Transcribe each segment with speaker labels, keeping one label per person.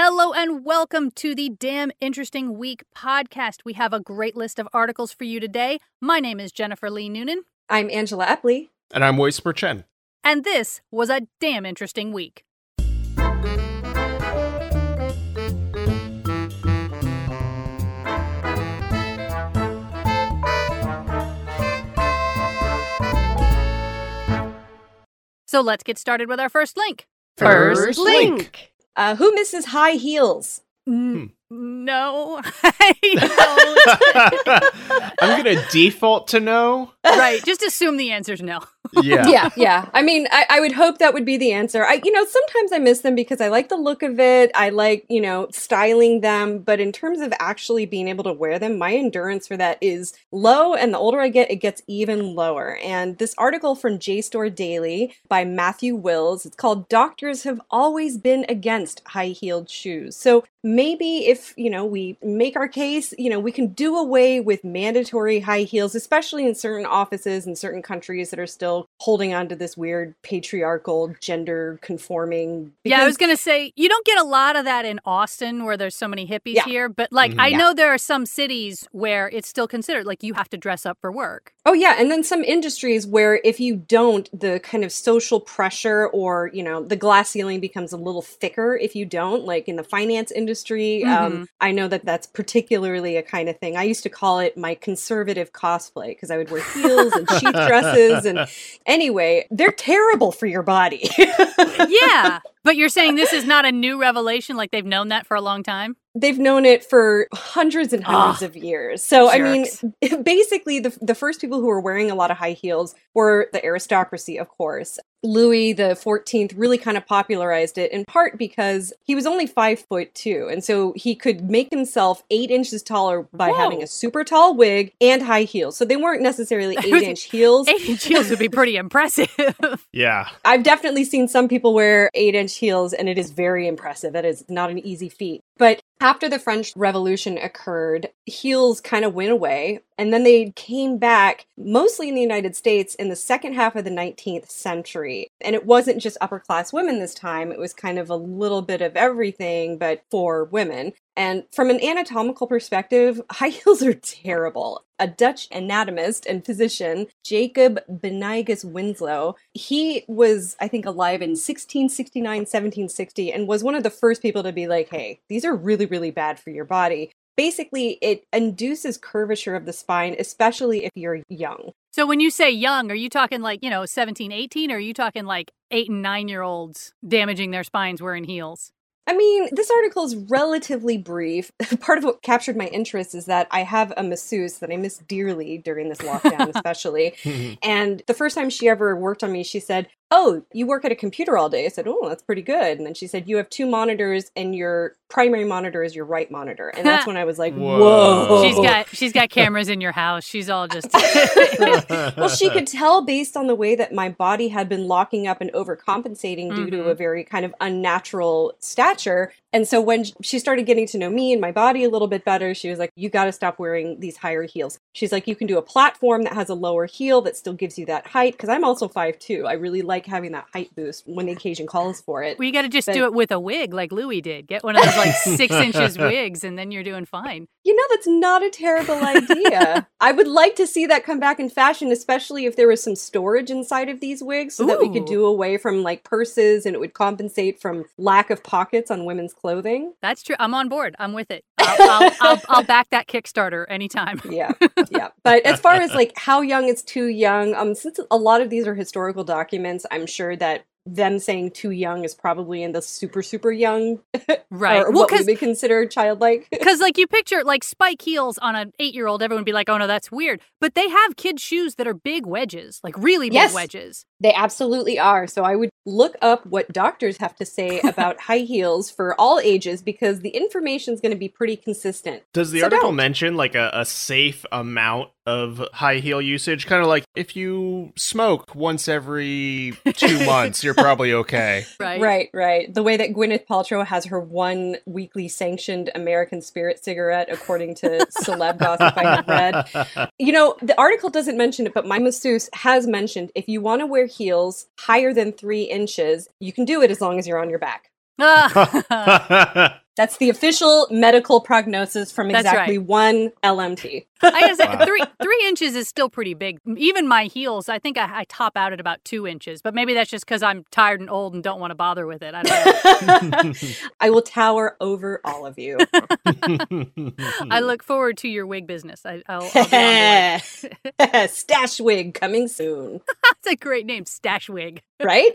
Speaker 1: Hello and welcome to the Damn Interesting Week podcast. We have a great list of articles for you today. My name is Jennifer Lee Noonan,
Speaker 2: I'm Angela Epley.
Speaker 3: And I'm Whisper Chen.
Speaker 1: and this was a damn interesting week. So let's get started with our first link.
Speaker 3: First link.
Speaker 2: Uh, who misses high heels?
Speaker 1: N- No, I don't.
Speaker 3: I'm gonna default to no.
Speaker 1: right, just assume the answer's no.
Speaker 3: Yeah.
Speaker 2: yeah, yeah. I mean, I, I would hope that would be the answer. I, you know, sometimes I miss them because I like the look of it. I like, you know, styling them. But in terms of actually being able to wear them, my endurance for that is low. And the older I get, it gets even lower. And this article from JSTOR Daily by Matthew Wills, it's called "Doctors Have Always Been Against High Heeled Shoes." So maybe if you know we make our case, you know, we can do away with mandatory high heels, especially in certain offices in certain countries that are still holding on to this weird patriarchal gender conforming.
Speaker 1: Yeah, I was gonna say you don't get a lot of that in Austin where there's so many hippies
Speaker 2: Yeah.
Speaker 1: here, but like
Speaker 3: Mhm.
Speaker 1: I
Speaker 2: Yeah.
Speaker 1: know there are some cities where it's still considered like you have to dress up for work.
Speaker 2: Oh yeah, and then some industries where if you don't, the kind of social pressure or you know the glass ceiling becomes a little thicker if you don't. Like in the finance industry, um, I know that that's particularly a kind of thing. I used to call it my conservative cosplay because I would wear heels and cheap dresses, and anyway, they're terrible for your body.
Speaker 1: yeah, but you're saying this is not a new revelation like they've known that for a long time?
Speaker 2: They've known it for hundreds and hundreds
Speaker 1: Ugh.
Speaker 2: of years. So I mean, basically, the the first people who were wearing a lot of high heels were the aristocracy, of course. Louis the Fourteenth really kind of popularized it in part because he was only five foot two, and so he could make himself eight inches taller by
Speaker 1: Whoa.
Speaker 2: having a super tall wig and high heels. So they weren't necessarily eight inch heels.
Speaker 1: Eight inch heels would be pretty impressive.
Speaker 3: Yeah.
Speaker 2: I've definitely seen some people wear eight inch heels, and it is very impressive. That is not an easy feat. But after the French Revolution occurred, heels kind of went away, and then they came back mostly in the United States in the second half of the 19th century. And it wasn't just upper class women this time, it was kind of a little bit of everything, but for women. And from an anatomical perspective, high heels are terrible. A Dutch anatomist and physician, Jacob Benignus Winslow, he was, I think, alive in 1669, 1760, and was one of the first people to be like, hey, these are really, really bad for your body. Basically, it induces curvature of the spine, especially if you're young.
Speaker 1: so when you say young, are you talking like, you know, 17, 18, or are you talking like eight and nine year olds damaging their spines wearing heels?
Speaker 2: I mean, this article is relatively brief. Part of what captured my interest is that I have a masseuse that I miss dearly during this lockdown, especially. And the first time she ever worked on me, she said, Oh, you work at a computer all day? I said, Oh, that's pretty good. And then she said, You have two monitors, and your primary monitor is your right monitor. And that's when I was like,
Speaker 3: Whoa.
Speaker 2: Whoa.
Speaker 1: She's got she's got cameras in your house. She's all just
Speaker 2: well, she could tell based on the way that my body had been locking up and overcompensating due to
Speaker 1: Mhm.
Speaker 2: a very kind of unnatural stature. And so when she started getting to know me and my body a little bit better, she was like, You got to stop wearing these higher heels. She's like, You can do a platform that has a lower heel that still gives you that height. Because I'm also 5'2. I really like having that height boost when the occasion calls for it.
Speaker 1: Well, you got to just
Speaker 2: But-
Speaker 1: do it with a wig like Louis did. Get one of those like six inches wigs, and then you're doing fine.
Speaker 2: You know, that's not a terrible idea. I would like to see that come back in fashion, especially if there was some storage inside of these wigs so that we could do away from like purses and it would compensate from lack of pockets on women's clothing.
Speaker 1: That's true. I'm on board. I'm with it. I'll, I'll, I'll, I'll back that Kickstarter anytime.
Speaker 2: Yeah, yeah. But as far as like how young is too young, um, since a lot of these are historical documents, I'm sure that them saying too young is probably in the super, super young,
Speaker 1: Right.
Speaker 2: or
Speaker 1: well,
Speaker 2: what we
Speaker 1: because
Speaker 2: would consider childlike.
Speaker 1: Because, like, you picture like spike heels on an eight year old, everyone would be like, oh no, that's weird. But they have kids' shoes that are big wedges, like really big
Speaker 2: Yes.
Speaker 1: wedges.
Speaker 2: They absolutely are. So I would look up what doctors have to say about high heels for all ages because the information is going to be pretty consistent.
Speaker 3: Does the
Speaker 2: So
Speaker 3: article
Speaker 2: don't.
Speaker 3: mention like a, a safe amount of high heel usage? Kind of like if you smoke once every two months, you're probably okay.
Speaker 1: Right.
Speaker 2: Right, right. The way that Gwyneth Paltrow has her one weekly sanctioned American Spirit cigarette, according to celeb gossip I have read. You know, the article doesn't mention it, but my masseuse has mentioned if you want to wear heels higher than three inches, you can do it as long as you're on your back. That's the official medical prognosis from
Speaker 1: That's
Speaker 2: exactly
Speaker 1: right.
Speaker 2: one LMT.
Speaker 1: I gotta
Speaker 3: Wow.
Speaker 1: three three inches is still pretty big. Even my heels, I think I, I top out at about two inches. But maybe that's just because I'm tired and old and don't want to bother with it. I don't know.
Speaker 2: I will tower over all of you.
Speaker 1: I look forward to your wig business. I, I'll, I'll be.
Speaker 2: Stash wig coming soon.
Speaker 1: That's a great name, Stash Wig.
Speaker 2: Right?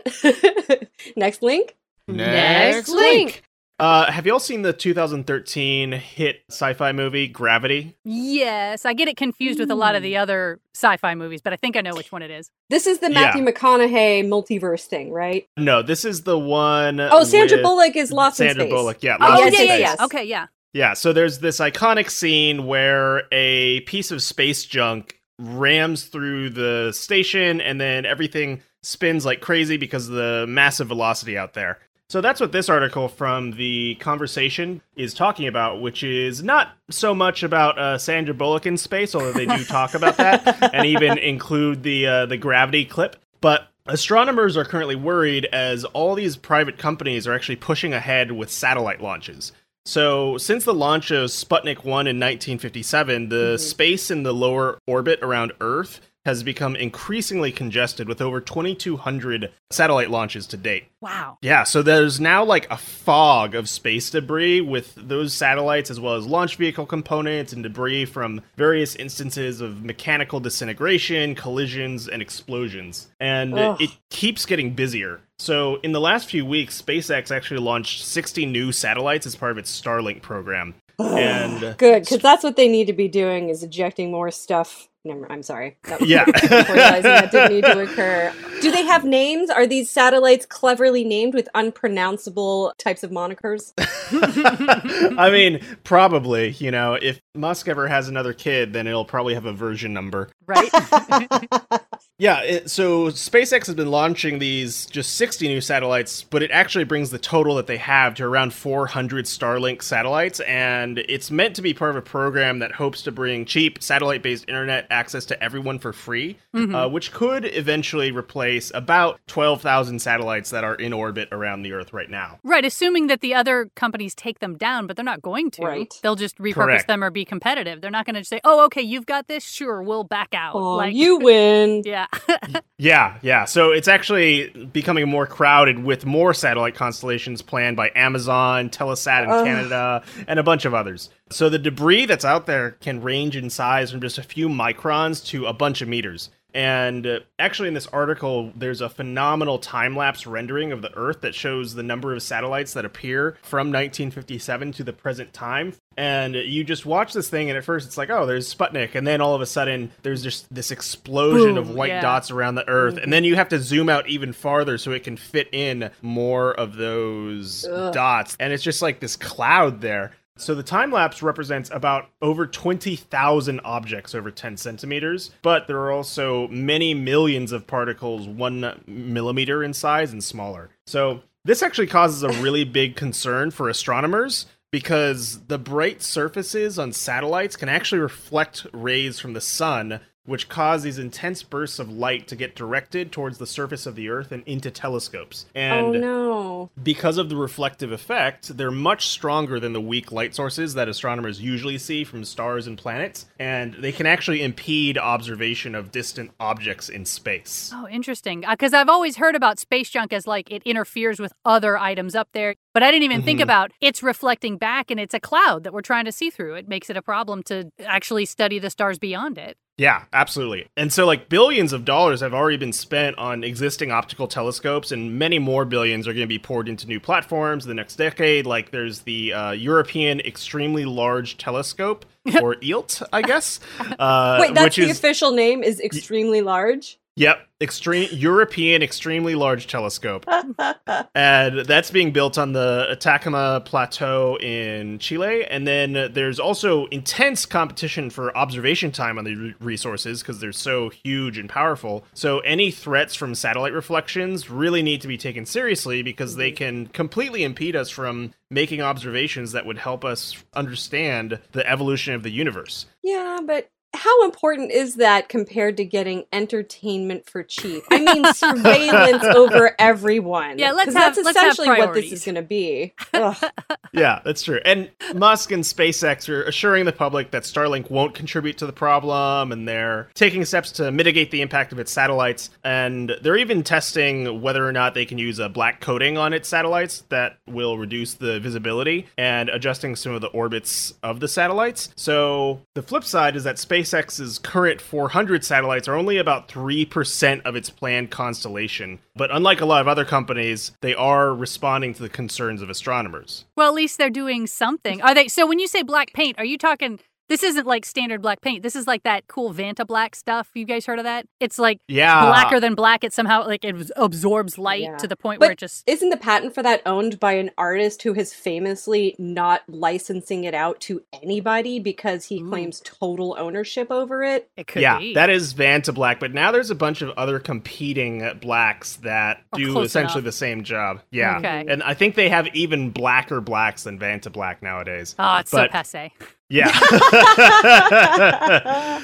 Speaker 2: Next link.
Speaker 3: Next
Speaker 2: link.
Speaker 3: link. Uh, have y'all seen the 2013 hit sci-fi movie Gravity?
Speaker 1: Yes, I get it confused with a lot of the other sci-fi movies, but I think I know which one it is.
Speaker 2: This is the
Speaker 3: Yeah.
Speaker 2: Matthew McConaughey multiverse thing, right?
Speaker 3: No, this is the one.
Speaker 2: Oh, Sandra Bullock is lost in Space. Sandra.
Speaker 3: Bullock, yeah.
Speaker 1: Oh,
Speaker 3: Lost
Speaker 2: yes,
Speaker 3: in
Speaker 1: yeah, yeah,
Speaker 2: yes,
Speaker 1: yeah.
Speaker 2: Yes.
Speaker 1: Okay, yeah.
Speaker 3: Yeah, so there's this iconic scene where a piece of space junk rams through the station and then everything spins like crazy because of the massive velocity out there. So that's what this article from the conversation is talking about, which is not so much about uh, Sandra Bullock in space, although they do talk about that and even include the uh, the gravity clip. But astronomers are currently worried as all these private companies are actually pushing ahead with satellite launches. So, since the launch of Sputnik 1 in 1957, the space in the lower orbit around Earth has become increasingly congested with over 2,200 satellite launches to date.
Speaker 1: Wow.
Speaker 3: Yeah, so there's now like a fog of space debris with those satellites, as well as launch vehicle components and debris from various instances of mechanical disintegration, collisions, and explosions. And
Speaker 2: Ugh.
Speaker 3: it keeps getting busier. So, in the last few weeks, SpaceX actually launched 60 new satellites as part of its Starlink program. And
Speaker 2: Good, because that's what they need to be doing is ejecting more stuff. Never, I'm sorry. That was
Speaker 3: Yeah.
Speaker 2: that didn't need to occur. Do they have names? Are these satellites cleverly named with unpronounceable types of monikers?
Speaker 3: I mean, probably, you know, if Musk ever has another kid, then it'll probably have a version number.
Speaker 1: Right?
Speaker 3: Yeah, it, so SpaceX has been launching these just 60 new satellites, but it actually brings the total that they have to around 400 Starlink satellites, and it's meant to be part of a program that hopes to bring cheap satellite based internet access to everyone for free, uh, which could eventually replace about 12,000 satellites that are in orbit around the Earth right now.
Speaker 1: right, assuming that the other companies take them down, but they're not going to.
Speaker 2: Right.
Speaker 1: They'll just repurpose
Speaker 3: Correct.
Speaker 1: them or be competitive. They're not going to say, "Oh, okay, you've got this. Sure, we'll back out."
Speaker 2: Oh,
Speaker 1: like
Speaker 2: you win.
Speaker 1: Yeah.
Speaker 3: Yeah, yeah. So it's actually becoming more crowded with more satellite constellations planned by Amazon, Telesat in
Speaker 2: Ugh.
Speaker 3: Canada, and a bunch of others. So the debris that's out there can range in size from just a few microns to a bunch of meters. And uh, actually, in this article, there's a phenomenal time lapse rendering of the Earth that shows the number of satellites that appear from 1957 to the present time. And you just watch this thing, and at first it's like, oh, there's Sputnik. And then all of a sudden, there's just this explosion of white
Speaker 1: yeah.
Speaker 3: dots around the Earth. And then you have to zoom out even farther so it can fit in more of those
Speaker 2: Ugh.
Speaker 3: dots. And it's just like this cloud there. So the time lapse represents about over 20,000 objects over 10 centimeters, but there are also many millions of particles one millimeter in size and smaller. So this actually causes a really big concern for astronomers because the bright surfaces on satellites can actually reflect rays from the sun, which cause these intense bursts of light to get directed towards the surface of the Earth and into telescopes. And
Speaker 2: oh no.
Speaker 3: because of the reflective effect, they're much stronger than the weak light sources that astronomers usually see from stars and planets, and they can actually impede observation of distant objects in space.
Speaker 1: Oh, interesting. Because I've always heard about space junk as like it interferes with other items up there, but I didn't even think
Speaker 3: Mhm.
Speaker 1: about it's reflecting back and it's a cloud that we're trying to see through. It makes it a problem to actually study the stars beyond it.
Speaker 3: Yeah, absolutely. And so, like, billions of dollars have already been spent on existing optical telescopes, and many more billions are going to be poured into new platforms in the next decade. Like, there's the uh, European Extremely Large Telescope, or EELT, I guess. Uh,
Speaker 2: Wait, that's
Speaker 3: which
Speaker 2: the
Speaker 3: is,
Speaker 2: official name is extremely large.
Speaker 3: Yep, extreme European Extremely Large Telescope. and that's being built on the Atacama Plateau in Chile. And then there's also intense competition for observation time on the resources because they're so huge and powerful. So any threats from satellite reflections really need to be taken seriously because they mm-hmm. can completely impede us from making observations that would help us understand the evolution of the universe.
Speaker 2: yeah, but how important is that compared to getting entertainment for cheap? I mean, surveillance over everyone.
Speaker 1: Yeah, let's
Speaker 2: 'Cause
Speaker 1: have-
Speaker 2: that's
Speaker 1: let's have
Speaker 2: essentially what this
Speaker 1: priorities.
Speaker 2: is going to be. Ugh.
Speaker 3: Yeah, that's true. And Musk and SpaceX are assuring the public that Starlink won't contribute to the problem, and they're taking steps to mitigate the impact of its satellites. And they're even testing whether or not they can use a black coating on its satellites that will reduce the visibility and adjusting some of the orbits of the satellites. So the flip side is that SpaceX's current 400 satellites are only about 3% of its planned constellation. But unlike a lot of other companies, they are responding to the concerns of astronomers.
Speaker 1: Well, at least they're doing something. Are they? So when you say black paint, are you talking? This isn't like standard black paint. This is like that cool Vanta black stuff. You guys heard of that? It's like
Speaker 3: Yeah.
Speaker 1: blacker than black. It somehow like it absorbs light
Speaker 2: Yeah.
Speaker 1: to the point
Speaker 2: But
Speaker 1: where it just.
Speaker 2: Isn't the patent for that owned by an artist who has famously not licensing it out to anybody because he
Speaker 1: Ooh.
Speaker 2: claims total ownership over it?
Speaker 1: It could
Speaker 3: yeah,
Speaker 1: be.
Speaker 3: that is Vanta Black, but now there's a bunch of other competing uh, blacks that
Speaker 1: Oh,
Speaker 3: do essentially
Speaker 1: enough.
Speaker 3: the same job. Yeah.
Speaker 1: Okay.
Speaker 3: And I think they have even blacker blacks than Vanta Black nowadays.
Speaker 1: Oh, it's
Speaker 3: but-
Speaker 1: so passe.
Speaker 3: Yeah.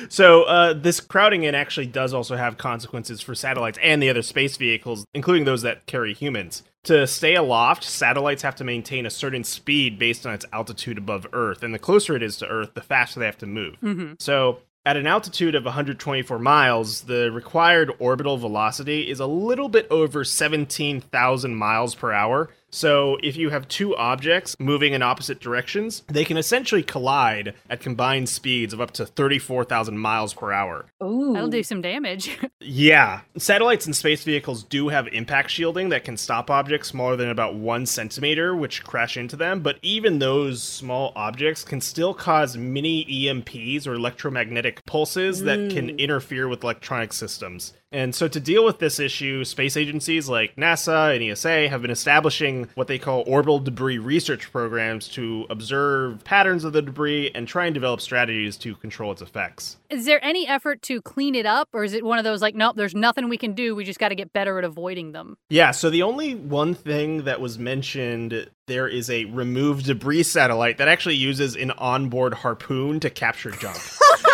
Speaker 3: so uh, this crowding in actually does also have consequences for satellites and the other space vehicles, including those that carry humans. To stay aloft, satellites have to maintain a certain speed based on its altitude above Earth, and the closer it is to Earth, the faster they have to move.
Speaker 1: hmm
Speaker 3: So, at an altitude of 124 miles, the required orbital velocity is a little bit over 17,000 miles per hour. So, if you have two objects moving in opposite directions, they can essentially collide at combined speeds of up to 34,000 miles per hour.
Speaker 2: Ooh.
Speaker 1: That'll do some damage.
Speaker 3: Yeah. Satellites and space vehicles do have impact shielding that can stop objects smaller than about one centimeter, which crash into them. But even those small objects can still cause mini EMPs or electromagnetic pulses that can mm. interfere with electronic systems. And so, to deal with this issue, space agencies like NASA and ESA have been establishing what they call orbital debris research programs to observe patterns of the debris and try and develop strategies to control its effects.
Speaker 1: is there any effort to clean it up, or is it one of those like, nope, there's nothing we can do. We just got to get better at avoiding them?
Speaker 3: Yeah, so the only one thing that was mentioned there is a remove debris satellite that actually uses an onboard harpoon to capture junk.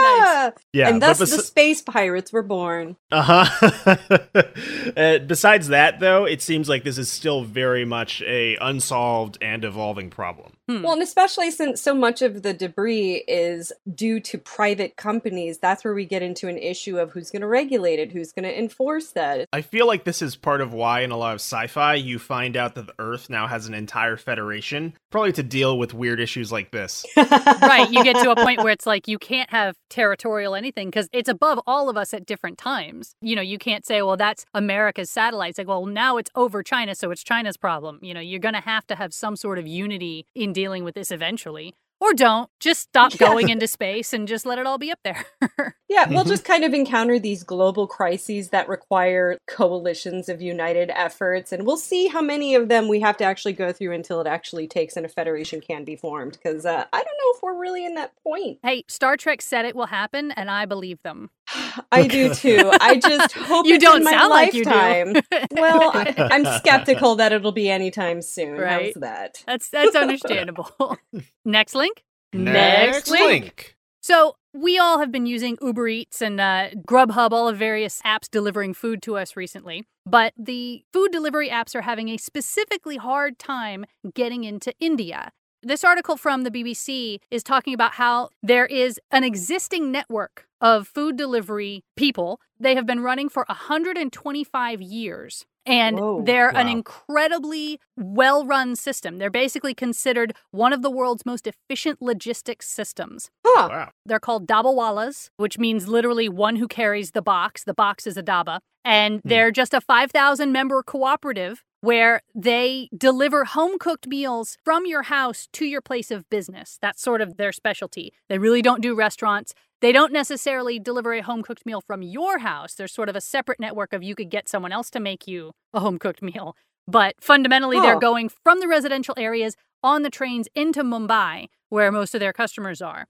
Speaker 1: Nice.
Speaker 3: Yeah,
Speaker 2: and thus
Speaker 3: bes-
Speaker 2: the space pirates were born.
Speaker 3: Uh-huh. uh, besides that though, it seems like this is still very much a unsolved and evolving problem.
Speaker 1: Hmm.
Speaker 2: Well, and especially since so much of the debris is due to private companies, that's where we get into an issue of who's going to regulate it, who's going to enforce that.
Speaker 3: I feel like this is part of why in a lot of sci-fi you find out that the Earth now has an entire federation, probably to deal with weird issues like this.
Speaker 1: right. You get to a point where it's like you can't have territorial anything because it's above all of us at different times. You know, you can't say, well, that's America's satellites. Like, well, now it's over China, so it's China's problem. You know, you're going to have to have some sort of unity in dealing with this eventually. Or don't. Just stop
Speaker 2: Yeah.
Speaker 1: going into space and just let it all be up there.
Speaker 2: Yeah, we'll
Speaker 3: Mhm.
Speaker 2: just kind of encounter these global crises that require coalitions of united efforts, and we'll see how many of them we have to actually go through until it actually takes and a federation can be formed. Because uh, I don't know if we're really in that point.
Speaker 1: hey, Star Trek said it will happen, and I believe them.
Speaker 2: I do too. I just hope
Speaker 1: You
Speaker 2: it's
Speaker 1: don't
Speaker 2: in my
Speaker 1: sound like you do.
Speaker 2: lifetime. well, I, I'm skeptical that it'll be anytime soon.
Speaker 1: Right.
Speaker 2: How's that?
Speaker 1: That's that's understandable. Next link.
Speaker 2: Next
Speaker 3: link.
Speaker 1: So we all have been using Uber Eats and uh, Grubhub, all of various apps delivering food to us recently. But the food delivery apps are having a specifically hard time getting into India. This article from the BBC is talking about how there is an existing network of food delivery people. They have been running for 125 years. And
Speaker 2: Whoa.
Speaker 1: they're an incredibly well run system. They're basically considered one of the world's most efficient logistics systems.
Speaker 2: Huh.
Speaker 3: Wow.
Speaker 1: They're called dabawalas, which means literally one who carries the box. The box is a daba. And hmm. they're just a 5,000 member cooperative where they deliver home cooked meals from your house to your place of business. That's sort of their specialty. They really don't do restaurants. They don't necessarily deliver a home cooked meal from your house. There's sort of a separate network of you could get someone else to make you a home cooked meal. But fundamentally, they're
Speaker 2: Oh.
Speaker 1: going from the residential areas on the trains into Mumbai, where most of their customers are.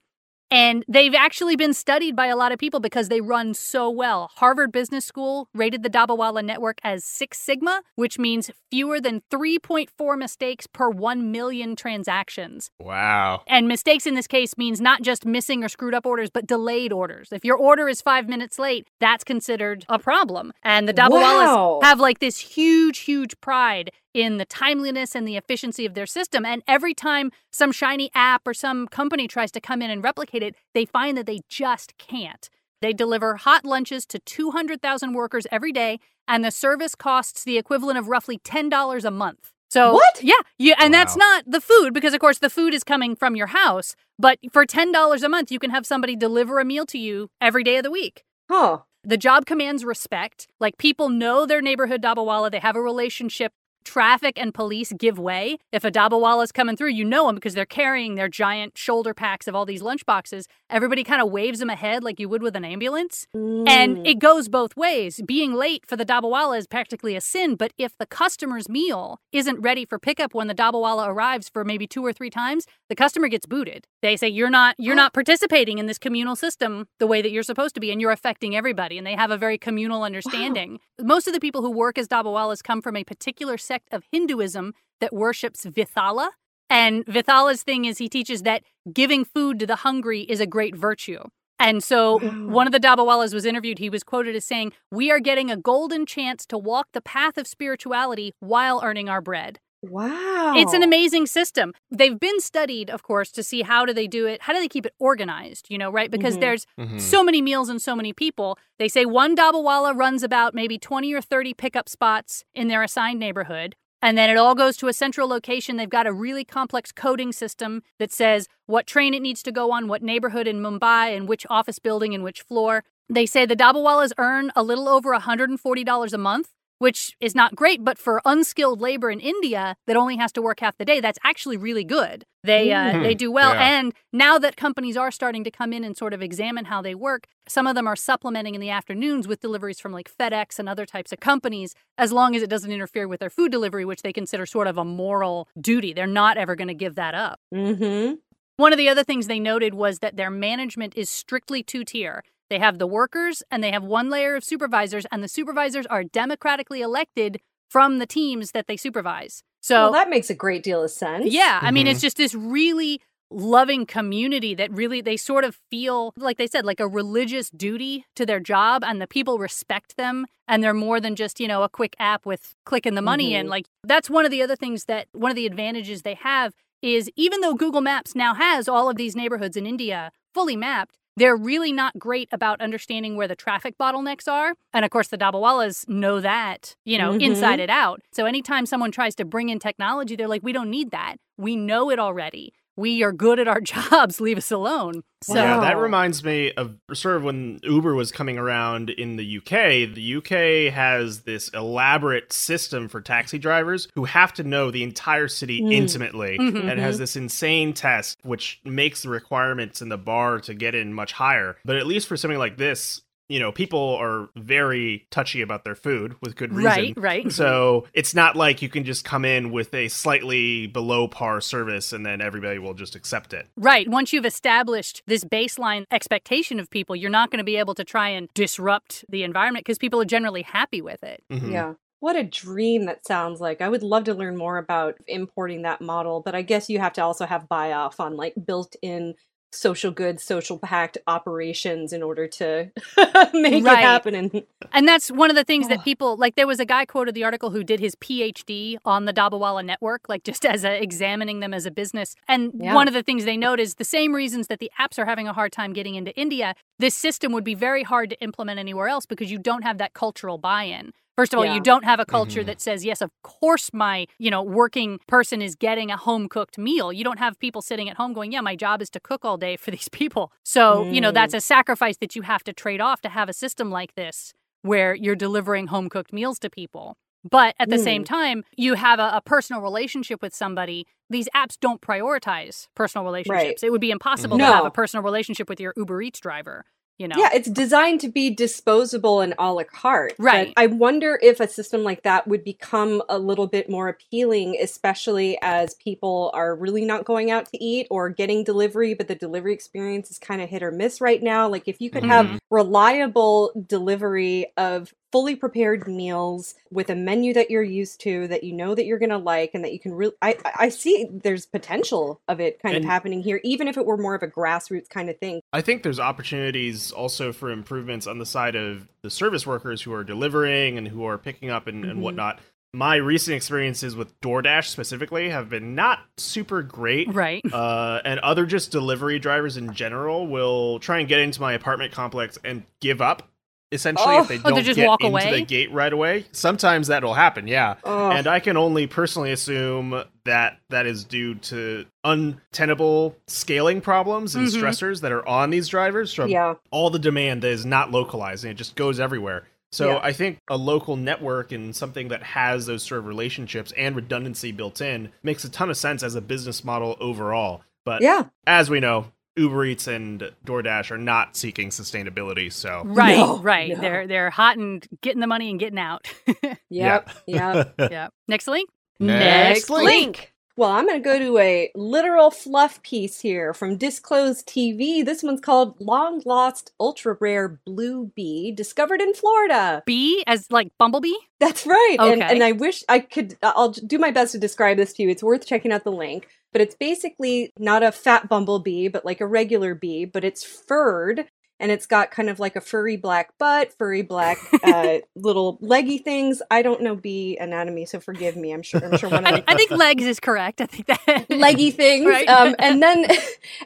Speaker 1: And they've actually been studied by a lot of people because they run so well. Harvard Business School rated the Dabawala network as Six Sigma, which means fewer than 3.4 mistakes per 1 million transactions.
Speaker 3: Wow.
Speaker 1: And mistakes in this case means not just missing or screwed up orders, but delayed orders. If your order is five minutes late, that's considered a problem. And the Dabawalas
Speaker 2: Wow.
Speaker 1: have like this huge, huge pride in the timeliness and the efficiency of their system. And every time some shiny app or some company tries to come in and replicate it, they find that they just can't. They deliver hot lunches to 200,000 workers every day, and the service costs the equivalent of roughly $10 a month. So
Speaker 2: What?
Speaker 1: Yeah, yeah, and that's not the food because of course the food is coming from your house. But for ten dollars a month, you can have somebody deliver a meal to you every day of the week.
Speaker 2: Huh.
Speaker 1: The job commands respect. Like people know their neighborhood Dabawala. They have a relationship. Traffic and police give way. If a Dabawala is coming through, you know them because they're carrying their giant shoulder packs of all these lunchboxes. Everybody kind of waves them ahead like you would with an ambulance. And
Speaker 2: Mm.
Speaker 1: it goes both ways. Being late for the Dabawala is practically a sin, but if the customer's meal isn't ready for pickup when the Dabawala arrives for maybe two or three times, the customer gets booted. They say you're not you're not participating in this communal system the way that you're supposed to be and you're affecting everybody and they have a very communal understanding. Most of the people who work as Dabawalas come from a particular sect of Hinduism that worships Vithala. And Vithala's thing is he teaches that giving food to the hungry is a great virtue. And so
Speaker 2: Wow.
Speaker 1: one of the Dabawalas was interviewed. He was quoted as saying, We are getting a golden chance to walk the path of spirituality while earning our bread.
Speaker 2: Wow.
Speaker 1: It's an amazing system. They've been studied, of course, to see how do they do it? How do they keep it organized, you know, right? Because
Speaker 2: Mhm.
Speaker 1: there's
Speaker 3: Mhm.
Speaker 1: so many meals and so many people. They say one Dabawala runs about maybe 20 or 30 pickup spots in their assigned neighborhood. And then it all goes to a central location. They've got a really complex coding system that says what train it needs to go on, what neighborhood in Mumbai, and which office building and which floor. They say the Dabawalas earn a little over $140 a month, which is not great, but for unskilled labor in India that only has to work half the day, that's actually really good. They uh,
Speaker 3: Mm.
Speaker 1: they do well,
Speaker 3: Yeah.
Speaker 1: and now that companies are starting to come in and sort of examine how they work, some of them are supplementing in the afternoons with deliveries from like FedEx and other types of companies, as long as it doesn't interfere with their food delivery, which they consider sort of a moral duty. They're not ever going to give that up.
Speaker 2: Mm-hmm.
Speaker 1: One of the other things they noted was that their management is strictly two tier. They have the workers and they have one layer of supervisors, and the supervisors are democratically elected from the teams that they supervise. So
Speaker 2: well, that makes a great deal of sense.
Speaker 1: yeah, I mean, it's just this really loving community that really they sort of feel like they said like a religious duty to their job and the people respect them and they're more than just you know a quick app with clicking the money in
Speaker 2: Mhm.
Speaker 1: like that's one of the other things that one of the advantages they have is even though Google Maps now has all of these neighborhoods in India fully mapped they're really not great about understanding where the traffic bottlenecks are. And of course, the Dabawalas know that, you know,
Speaker 2: Mhm.
Speaker 1: inside and out. So anytime someone tries to bring in technology, they're like, we don't need that. We know it already. We are good at our jobs. Leave us alone. So,
Speaker 3: yeah, that reminds me of sort of when Uber was coming around in the UK. The UK has this elaborate system for taxi drivers who have to know the entire city
Speaker 2: Mm.
Speaker 3: intimately.
Speaker 1: Mhm.
Speaker 3: And has this insane test, which makes the requirements in the bar to get in much higher. But at least for something like this, you know, people are very touchy about their food with good reason.
Speaker 1: right, right.
Speaker 3: So it's not like you can just come in with a slightly below par service and then everybody will just accept it.
Speaker 1: Right. Once you've established this baseline expectation of people, you're not going to be able to try and disrupt the environment because people are generally happy with it.
Speaker 3: Mhm.
Speaker 2: Yeah. What a dream that sounds like. I would love to learn more about importing that model, but I guess you have to also have buy off on like built in social goods, social pact operations in order to make
Speaker 1: Right.
Speaker 2: it happen. And
Speaker 1: And that's one of the things
Speaker 2: Oh.
Speaker 1: that people like. There was a guy quoted the article who did his PhD on the Dabawala network, like just as a, examining them as a business. And
Speaker 2: Yeah.
Speaker 1: one of the things they note is the same reasons that the apps are having a hard time getting into India. This system would be very hard to implement anywhere else because you don't have that cultural buy-in. First of all,
Speaker 2: Yeah.
Speaker 1: you don't have a culture
Speaker 3: Mhm.
Speaker 1: that says, "Yes, of course, my you know working person is getting a home cooked meal." You don't have people sitting at home going, "Yeah, my job is to cook all day for these people." So you know
Speaker 2: Mm.
Speaker 1: that's a sacrifice that you have to trade off to have a system like this where you're delivering home cooked meals to people. But at the same time, you have a, a personal relationship with somebody. These apps don't prioritize personal relationships. It would be impossible to
Speaker 2: No.
Speaker 1: have a personal relationship with your Uber Eats driver. You know.
Speaker 2: Yeah, it's designed to be disposable and a la carte. but
Speaker 1: Right.
Speaker 2: I wonder if a system like that would become a little bit more appealing, especially as people are really not going out to eat or getting delivery, but the delivery experience is kind of hit or miss right now. Like if you could
Speaker 3: Mhm.
Speaker 2: have reliable delivery of fully prepared meals with a menu that you're used to that you know that you're going to like and that you can really I I I see there's potential of it kind
Speaker 3: And-
Speaker 2: of happening here even if it were more of a grassroots kind of thing.
Speaker 3: I think there's opportunities also for improvements on the side of the service workers who are delivering and who are picking up and,
Speaker 2: Mhm.
Speaker 3: and whatnot. My recent experiences with DoorDash specifically have been not super great.
Speaker 1: Right.
Speaker 3: Uh, and other just delivery drivers in general will try and get into my apartment complex and give up. Essentially,
Speaker 2: Oh.
Speaker 3: if they
Speaker 1: Oh,
Speaker 3: don't
Speaker 1: just
Speaker 3: get
Speaker 1: walk
Speaker 3: into
Speaker 1: away?
Speaker 3: the gate right away, sometimes that'll happen. Yeah,
Speaker 2: Ugh.
Speaker 3: and I can only personally assume that that is due to untenable scaling problems and
Speaker 1: Mhm.
Speaker 3: stressors that are on these drivers from
Speaker 2: yeah.
Speaker 3: all the demand that is not localized and it just goes everywhere. So
Speaker 2: Yeah.
Speaker 3: I think a local network and something that has those sort of relationships and redundancy built in makes a ton of sense as a business model overall. But
Speaker 2: Yeah.
Speaker 3: as we know, Uber Eats and DoorDash are not seeking sustainability. So
Speaker 1: Right,
Speaker 2: No,
Speaker 1: right.
Speaker 2: no.
Speaker 1: They're they're hot and getting the money and getting out.
Speaker 2: Yep. Yep.
Speaker 1: yeah. Next link.
Speaker 3: Next link.
Speaker 2: Well, I'm going to go to a literal fluff piece here from Disclosed TV. This one's called Long Lost Ultra Rare Blue Bee, discovered in Florida.
Speaker 1: Bee as like Bumblebee.
Speaker 2: That's right. And,
Speaker 1: Okay.
Speaker 2: and I wish I could, I'll do my best to describe this to you. It's worth checking out the link. But it's basically not a fat bumblebee, but like a regular bee, but it's furred. And it's got kind of like a furry black butt, furry black uh, little leggy things. I don't know bee anatomy, so forgive me. I'm sure. I'm sure one of
Speaker 1: I, I think legs is correct. I think that
Speaker 2: leggy things
Speaker 1: Right.
Speaker 2: um, and then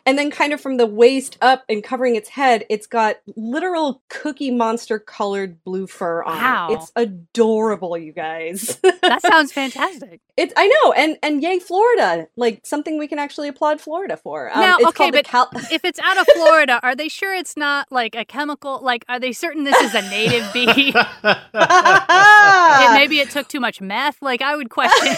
Speaker 2: and then kind of from the waist up and covering its head it's got literal cookie monster colored blue fur on
Speaker 1: Wow.
Speaker 2: it it's adorable you guys
Speaker 1: that sounds fantastic.
Speaker 2: it's i know and and yay florida like something we can actually applaud florida for um,
Speaker 1: Now,
Speaker 2: it's
Speaker 1: okay, but
Speaker 2: Cal-
Speaker 1: If it's out of Florida, are they sure it's not like a chemical? Like, are they certain this is a native bee? It- maybe it took too much meth. Like, I would question.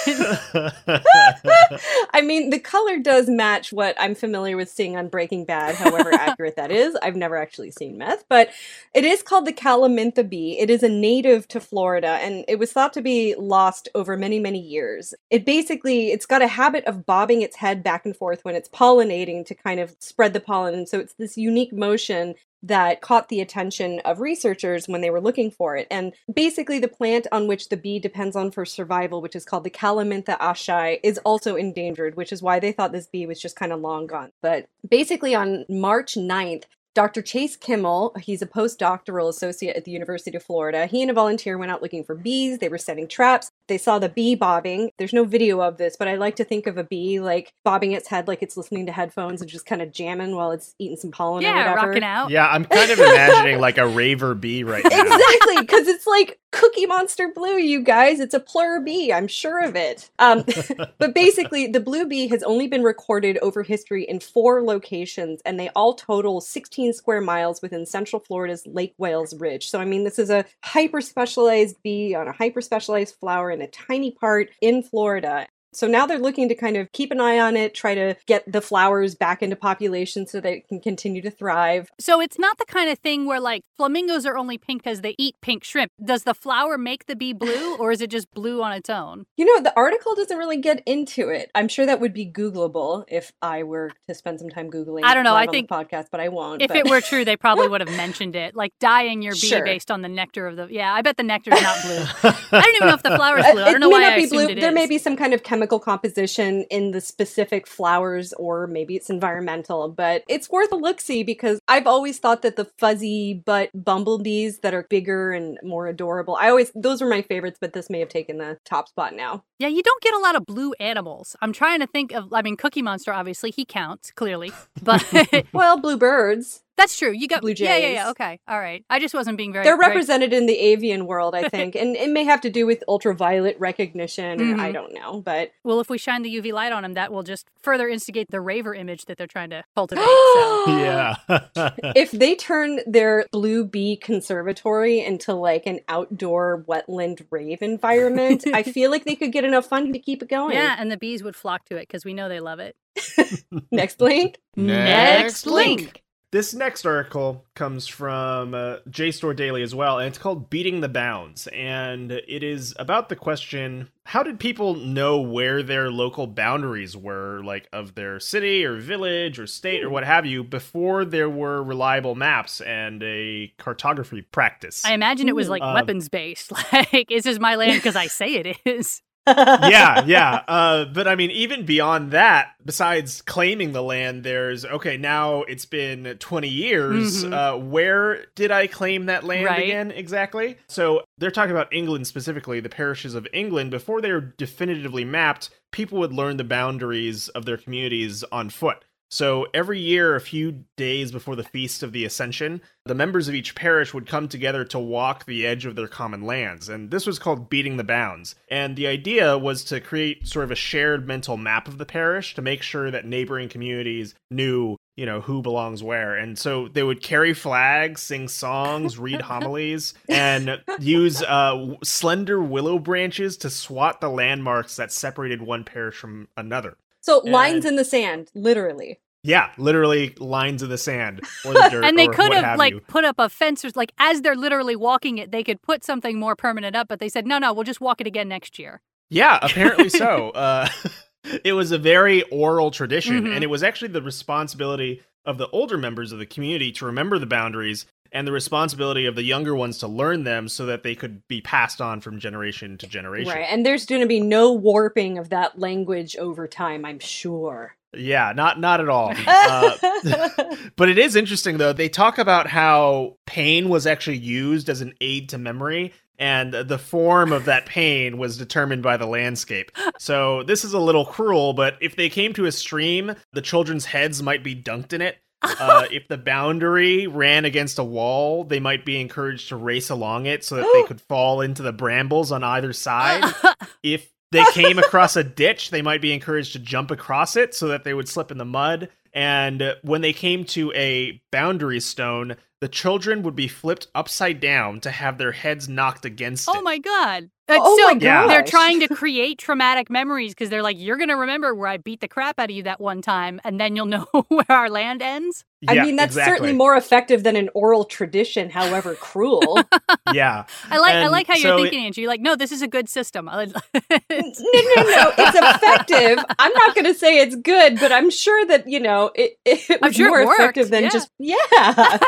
Speaker 2: I mean, the color does match what I'm familiar with seeing on Breaking Bad, however accurate that is. I've never actually seen meth, but it is called the Calamintha bee. It is a native to Florida, and it was thought to be lost over many, many years. It basically, it's got a habit of bobbing its head back and forth when it's pollinating to kind of spread the pollen, and so it's this unique motion that caught the attention of researchers when they were looking for it. And basically, the plant on which the bee depends on for survival, which is called the Calamintha ashei, is also endangered, which is why they thought this bee was just kind of long gone. But basically, on March 9th, Dr. Chase Kimmel, he's a postdoctoral associate at the University of Florida. He and a volunteer went out looking for bees. They were setting traps. They saw the bee bobbing. There's no video of this, but I like to think of a bee like bobbing its head like it's listening to headphones and just kind of jamming while it's eating some pollen or
Speaker 1: yeah,
Speaker 2: whatever.
Speaker 1: rocking out.
Speaker 3: yeah, I'm kind of imagining like a raver bee right now.
Speaker 2: Exactly, because it's like Cookie Monster Blue, you guys. It's a plur bee, I'm sure of it. Um, but basically, the blue bee has only been recorded over history in four locations, and they all total 16 square miles within Central Florida's Lake Wales Ridge. So, I mean, this is a hyper specialized bee on a hyper specialized flower in a tiny part in Florida. So now they're looking to kind of keep an eye on it, try to get the flowers back into population so they can continue to thrive.
Speaker 1: So it's not the kind of thing where like flamingos are only pink because they eat pink shrimp. Does the flower make the bee blue, or is it just blue on its own?
Speaker 2: You know, the article doesn't really get into it. I'm sure that would be Googleable if I were to spend some time Googling.
Speaker 1: I don't know, I think
Speaker 2: podcast, but I won't.
Speaker 1: If
Speaker 2: but-
Speaker 1: it were true, they probably would have mentioned it, like dyeing your bee
Speaker 2: Sure.
Speaker 1: based on the nectar of the. Yeah, I bet the nectar's not blue. I don't even know if the flower's blue. I
Speaker 2: Uh,
Speaker 1: don't know
Speaker 2: may
Speaker 1: why
Speaker 2: not
Speaker 1: I assumed
Speaker 2: blue.
Speaker 1: it
Speaker 2: there may be some kind of chemical composition in the specific flowers, or maybe it's environmental. But it's worth a look see because I've always thought that the fuzzy butt bumblebees that are bigger and more adorable. I always those were my favorites, but this may have taken the top spot now.
Speaker 1: Yeah, you don't get a lot of blue animals. I'm trying to think of. I mean, Cookie Monster obviously he counts clearly, but
Speaker 2: Well, bluebirds.
Speaker 1: That's true. You got
Speaker 2: Blue
Speaker 1: jays. Yeah,
Speaker 2: yeah,
Speaker 1: yeah. Okay, all right. I just wasn't being very.
Speaker 2: They're
Speaker 1: very-
Speaker 2: represented in the avian world, I think, and it may have to do with ultraviolet recognition, or I
Speaker 1: mm-hmm.
Speaker 2: don't know, but
Speaker 1: Well, if we shine the UV light on them, that will just further instigate the raver image that they're trying to cultivate. so.
Speaker 3: yeah.
Speaker 2: if they turn their blue bee conservatory into like an outdoor wetland rave environment, I feel like they could get enough funding to keep it going.
Speaker 1: Yeah, and the bees would flock to it because we know they love it.
Speaker 2: Next link.
Speaker 3: Next link. This next article comes from uh, JSTOR Daily as well, and it's called Beating the Bounds. And it is about the question how did people know where their local boundaries were, like of their city or village or state or what have you, before there were reliable maps and a cartography practice?
Speaker 1: I imagine it was like
Speaker 3: Um,
Speaker 1: weapons based. Like, this is my land because I say it is.
Speaker 3: Yeah, yeah. Uh, but I mean, even beyond that, besides claiming the land, there's okay. Now it's been 20 years.
Speaker 1: Mhm.
Speaker 3: Uh, where did I claim that land
Speaker 1: Right.
Speaker 3: again exactly? So they're talking about England specifically, the parishes of England. Before they were definitively mapped, people would learn the boundaries of their communities on foot. So every year, a few days before the feast of the Ascension, the members of each parish would come together to walk the edge of their common lands. And this was called beating the bounds. And the idea was to create sort of a shared mental map of the parish to make sure that neighboring communities knew, you know, who belongs where. And so they would carry flags, sing songs, read homilies, and use uh, slender willow branches to swat the landmarks that separated one parish from another.
Speaker 2: So
Speaker 3: And-
Speaker 2: lines in the sand, literally.
Speaker 3: Yeah, literally lines of the sand or the dirt.
Speaker 1: and they
Speaker 3: or
Speaker 1: could
Speaker 3: what
Speaker 1: have,
Speaker 3: have
Speaker 1: like
Speaker 3: you.
Speaker 1: put up a fence or like as they're literally walking it, they could put something more permanent up, but they said, no, no, we'll just walk it again next year.
Speaker 3: Yeah, apparently so. Uh, it was a very oral tradition,
Speaker 1: Mhm.
Speaker 3: and it was actually the responsibility of the older members of the community to remember the boundaries and the responsibility of the younger ones to learn them so that they could be passed on from generation to generation.
Speaker 2: Right. And there's going to be no warping of that language over time, I'm sure.
Speaker 3: Yeah, not not at all. Uh, but it is interesting though. They talk about how pain was actually used as an aid to memory and the form of that pain was determined by the landscape. So this is a little cruel, but if they came to a stream, the children's heads might be dunked in it. Uh, if the boundary ran against a wall, they might be encouraged to race along it so that they could fall into the brambles on either side if they came across a ditch, they might be encouraged to jump across it so that they would slip in the mud. And when they came to a boundary stone, the children would be flipped upside down to have their heads knocked against
Speaker 1: Oh
Speaker 3: it.
Speaker 1: Oh my god.
Speaker 2: Oh
Speaker 1: so
Speaker 2: my
Speaker 3: Yeah.
Speaker 1: they're trying to create traumatic memories because they're like, you're gonna remember where I beat the crap out of you that one time, and then you'll know where our land ends.
Speaker 2: I mean, that's
Speaker 3: exactly.
Speaker 2: certainly more effective than an oral tradition, however cruel.
Speaker 3: Yeah.
Speaker 1: I like I like how
Speaker 3: so
Speaker 1: you're
Speaker 3: it-
Speaker 1: thinking, Angie. You're like, no, this is a good system.
Speaker 2: No, no, no. It's effective. I'm not going to say it's good, but I'm sure that, you know, it, it was
Speaker 1: sure
Speaker 2: more
Speaker 1: worked,
Speaker 2: effective than
Speaker 1: yeah.
Speaker 2: just, yeah.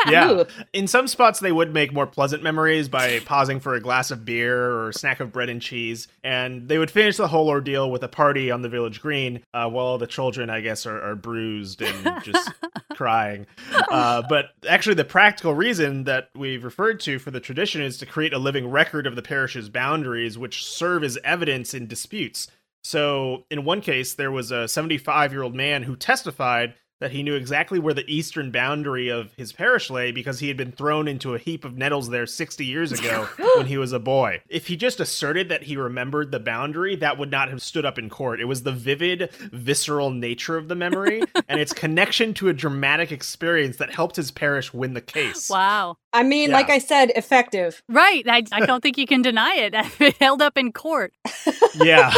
Speaker 3: Yeah.
Speaker 2: Ooh.
Speaker 3: In some spots, they would make more pleasant memories by pausing for a glass of beer or a snack of bread and cheese. And they would finish the whole ordeal with a party on the village green uh, while the children, I guess, are, are bruised and just crying. Uh, but actually, the practical reason that we've referred to for the tradition is to create a living record of the parish's boundaries, which serve as evidence in disputes. So, in one case, there was a 75 year old man who testified that he knew exactly where the eastern boundary of his parish lay because he had been thrown into a heap of nettles there 60 years ago when he was a boy. If he just asserted that he remembered the boundary, that would not have stood up in court. It was the vivid, visceral nature of the memory and its connection to a dramatic experience that helped his parish win the case.
Speaker 1: wow.
Speaker 2: I mean,
Speaker 3: Yeah.
Speaker 2: like I said, effective.
Speaker 1: Right. I, I don't think you can deny it. it held up in court.
Speaker 3: yeah.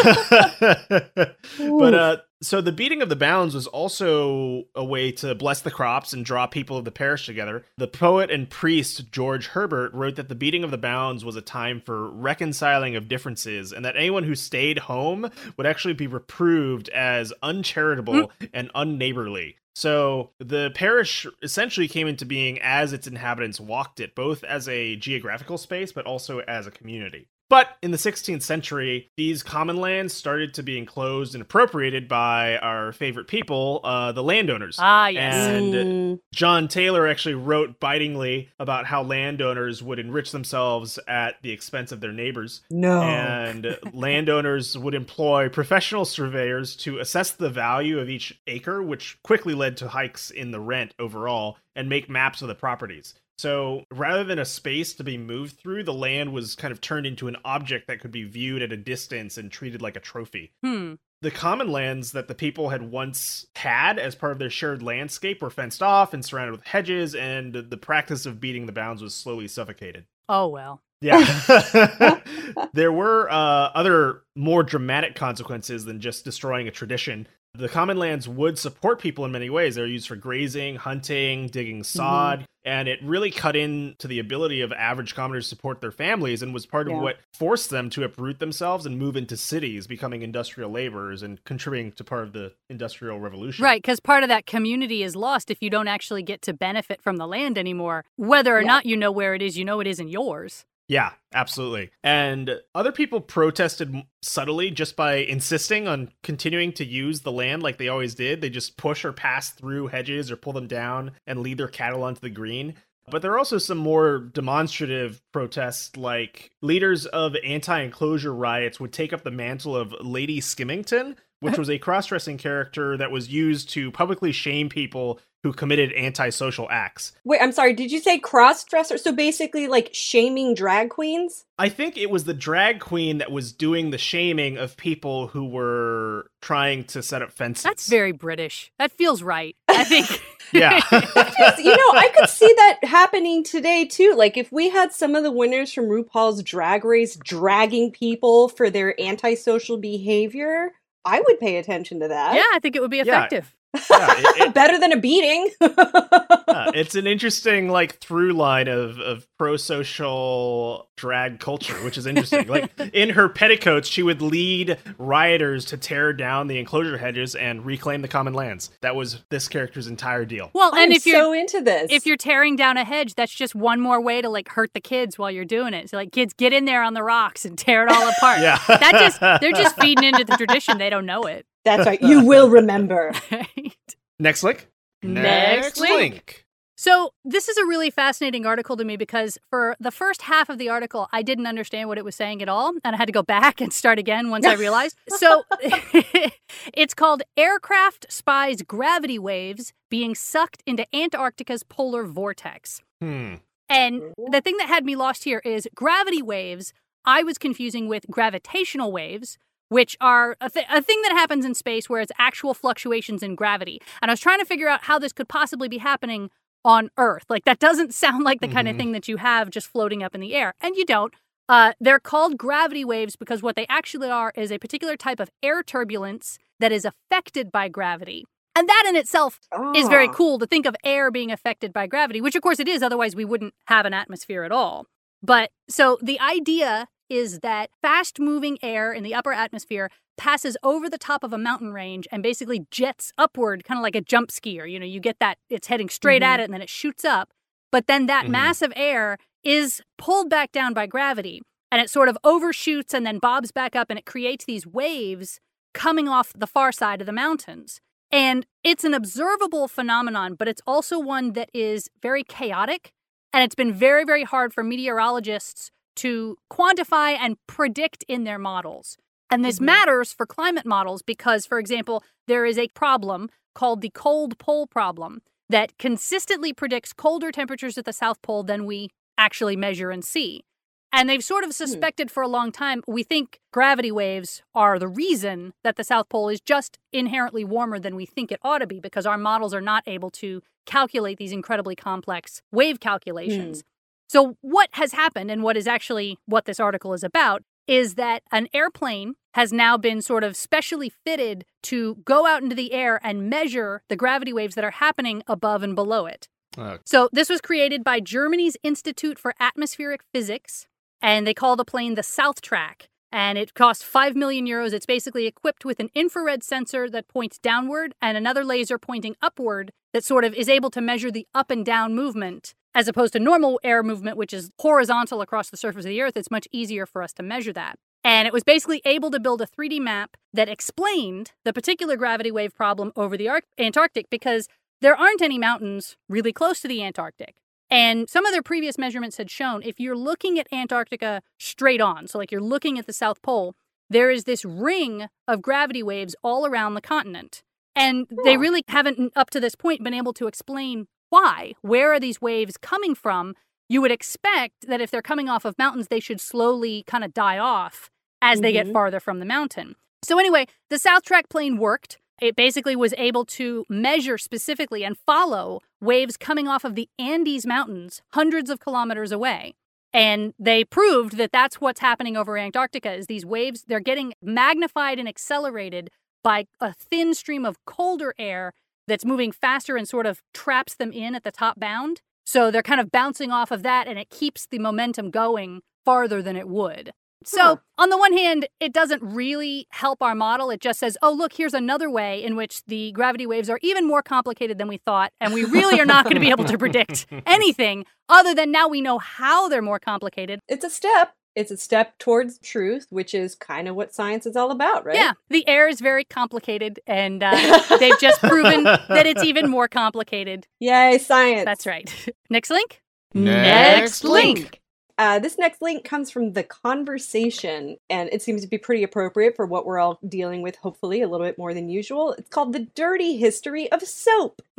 Speaker 3: but uh so the beating of the bounds was also a way to bless the crops and draw people of the parish together. The poet and priest George Herbert wrote that the beating of the bounds was a time for reconciling of differences and that anyone who stayed home would actually be reproved as uncharitable mm. and unneighborly. So the parish essentially came into being as its inhabitants walked it, both as a geographical space but also as a community. But in the 16th century, these common lands started to be enclosed and appropriated by our favorite people, uh, the landowners.
Speaker 1: Ah, yes.
Speaker 3: And
Speaker 2: Mm.
Speaker 3: John Taylor actually wrote bitingly about how landowners would enrich themselves at the expense of their neighbors.
Speaker 2: no.
Speaker 3: And landowners would employ professional surveyors to assess the value of each acre, which quickly led to hikes in the rent overall, and make maps of the properties. So rather than a space to be moved through, the land was kind of turned into an object that could be viewed at a distance and treated like a trophy.
Speaker 1: Hmm.
Speaker 3: The common lands that the people had once had as part of their shared landscape were fenced off and surrounded with hedges, and the practice of beating the bounds was slowly suffocated.
Speaker 1: Oh well.
Speaker 3: Yeah. there were uh, other more dramatic consequences than just destroying a tradition. The common lands would support people in many ways. They're used for grazing, hunting, digging sod, mm-hmm. and it really cut into the ability of average commoners to support their families and was part of what forced them to uproot themselves and move into cities, becoming industrial laborers and contributing to part of the industrial revolution.
Speaker 1: Right, because part of that community is lost if you don't actually get to benefit from the land anymore. Whether or yeah. not you know where it is, you know it isn't yours.
Speaker 3: Yeah, absolutely. And other people protested subtly just by insisting on continuing to use the land like they always did. They just push or pass through hedges or pull them down and lead their cattle onto the green. But there are also some more demonstrative protests, like leaders of anti enclosure riots would take up the mantle of Lady Skimmington, which was a cross dressing character that was used to publicly shame people who committed antisocial acts.
Speaker 2: Wait, I'm sorry, did you say cross dresser? So basically, like shaming drag queens?
Speaker 3: I think it was the drag queen that was doing the shaming of people who were trying to set up fences.
Speaker 1: That's very British. That feels right. I think.
Speaker 3: yeah.
Speaker 2: you know, I could see that happening today too. Like if we had some of the winners from RuPaul's Drag Race dragging people for their antisocial behavior, I would pay attention to that.
Speaker 1: Yeah, I think it would be effective. Yeah,
Speaker 2: it, it, better than a beating.
Speaker 3: yeah, it's an interesting like through line of of pro social drag culture, which is interesting. like in her petticoats, she would lead rioters to tear down the enclosure hedges and reclaim the common lands. That was this character's entire deal.
Speaker 1: Well, and
Speaker 2: I'm
Speaker 1: if you're
Speaker 2: so into this,
Speaker 1: if you're tearing down a hedge, that's just one more way to like hurt the kids while you're doing it. So like kids get in there on the rocks and tear it all apart.
Speaker 3: yeah,
Speaker 1: that just they're just feeding into the tradition. They don't know it.
Speaker 2: That's right. You will remember. right.
Speaker 3: Next link.
Speaker 1: Next, Next link. link. So, this is a really fascinating article to me because for the first half of the article, I didn't understand what it was saying at all. And I had to go back and start again once I realized. so, it's called Aircraft Spies Gravity Waves Being Sucked into Antarctica's Polar Vortex.
Speaker 3: Hmm.
Speaker 1: And the thing that had me lost here is gravity waves, I was confusing with gravitational waves, which are a, th- a, thing that happens in space where it's actual fluctuations in gravity. And I was trying to figure out how this could possibly be happening on Earth. Like, that doesn't sound like the mm-hmm. kind of mm-hmm. thing that you have just floating up in the air. And you don't. Uh, they're called gravity waves because what they actually are is a particular type of air turbulence that is affected by gravity. And that in itself oh. is very ah. cool to think of air being affected by gravity, which of course it is, otherwise, we wouldn't have an atmosphere at all. But so the idea is that fast moving air in the upper atmosphere passes over the top of a mountain range and basically jets upward, kind of like a jump skier. You know, you get that, it's heading straight mm-hmm. at it and then it shoots up. But then that mm-hmm. mass of air is pulled back down by gravity and it sort of overshoots and then bobs back up and it creates these waves coming off the far side of the mountains. And it's an observable phenomenon, but it's also one that is very chaotic. And it's been very, very hard for meteorologists to quantify and predict in their models. And this mm-hmm. matters for climate models because, for example, there is a problem called the cold pole problem that consistently predicts colder temperatures at the South Pole than we actually measure and see. And they've sort of hmm. suspected mm. for a long time we think gravity waves are the reason that the South Pole is just inherently warmer than we think it ought to be because our models are not able to calculate these incredibly complex wave calculations. Mm. So, what has happened, and what is actually what this article is about, is that an airplane has now been sort of specially fitted to go out into the air and measure the gravity waves that are happening above and below it. Uh, so, this was created by Germany's Institute for Atmospheric Physics, and they call the plane the SouthTRAC. And it costs 5 million euros. It's basically equipped with an infrared sensor that points downward and another laser pointing upward that sort of is able to measure the up and down movement as opposed to normal air movement, which is horizontal across the surface of the Earth, it's much easier for us to measure that. And it was basically able to build a 3D map that explained the particular gravity wave problem over the Antarctic because there aren't any mountains really close to the Antarctic. And some of their previous measurements had shown if you're looking at Antarctica straight on, so like you're looking at the South Pole, there is this ring of gravity waves all around the continent. And they really haven't, up to this point, been able to explain why? Where are these waves coming from? You would expect that if they're coming off of mountains, they should slowly kind of die off as mm-hmm. they get mm-hmm. farther from the mountain. So, anyway, the SouthTRAC plane worked. It basically was able to measure specifically and follow waves coming off of the Andes Mountains, hundreds of kilometers away. And they proved that that's what's happening over Antarctica is these waves, they're getting magnified and accelerated by a thin stream of colder air that's moving faster and sort of traps them in at the top bound. So they're kind of bouncing off of that and it keeps the momentum going farther than it would. So, on the one hand, it doesn't really help our model. It just says, oh, look, here's another way in which the gravity waves are even more complicated than we thought. And we really are not going to be able to predict anything other than now we know how they're more complicated.
Speaker 2: It's a step. It's a step towards truth, which is kind of what science is all about, right?
Speaker 1: Yeah, the air is very complicated, and uh, they've just proven that it's even more complicated.
Speaker 2: Yay, science.
Speaker 1: That's right. Next link.
Speaker 3: Next link.
Speaker 2: Uh, this next link comes from The Conversation, and it seems to be pretty appropriate for what we're all dealing with, hopefully, a little bit more than usual. It's called The Dirty History of Soap.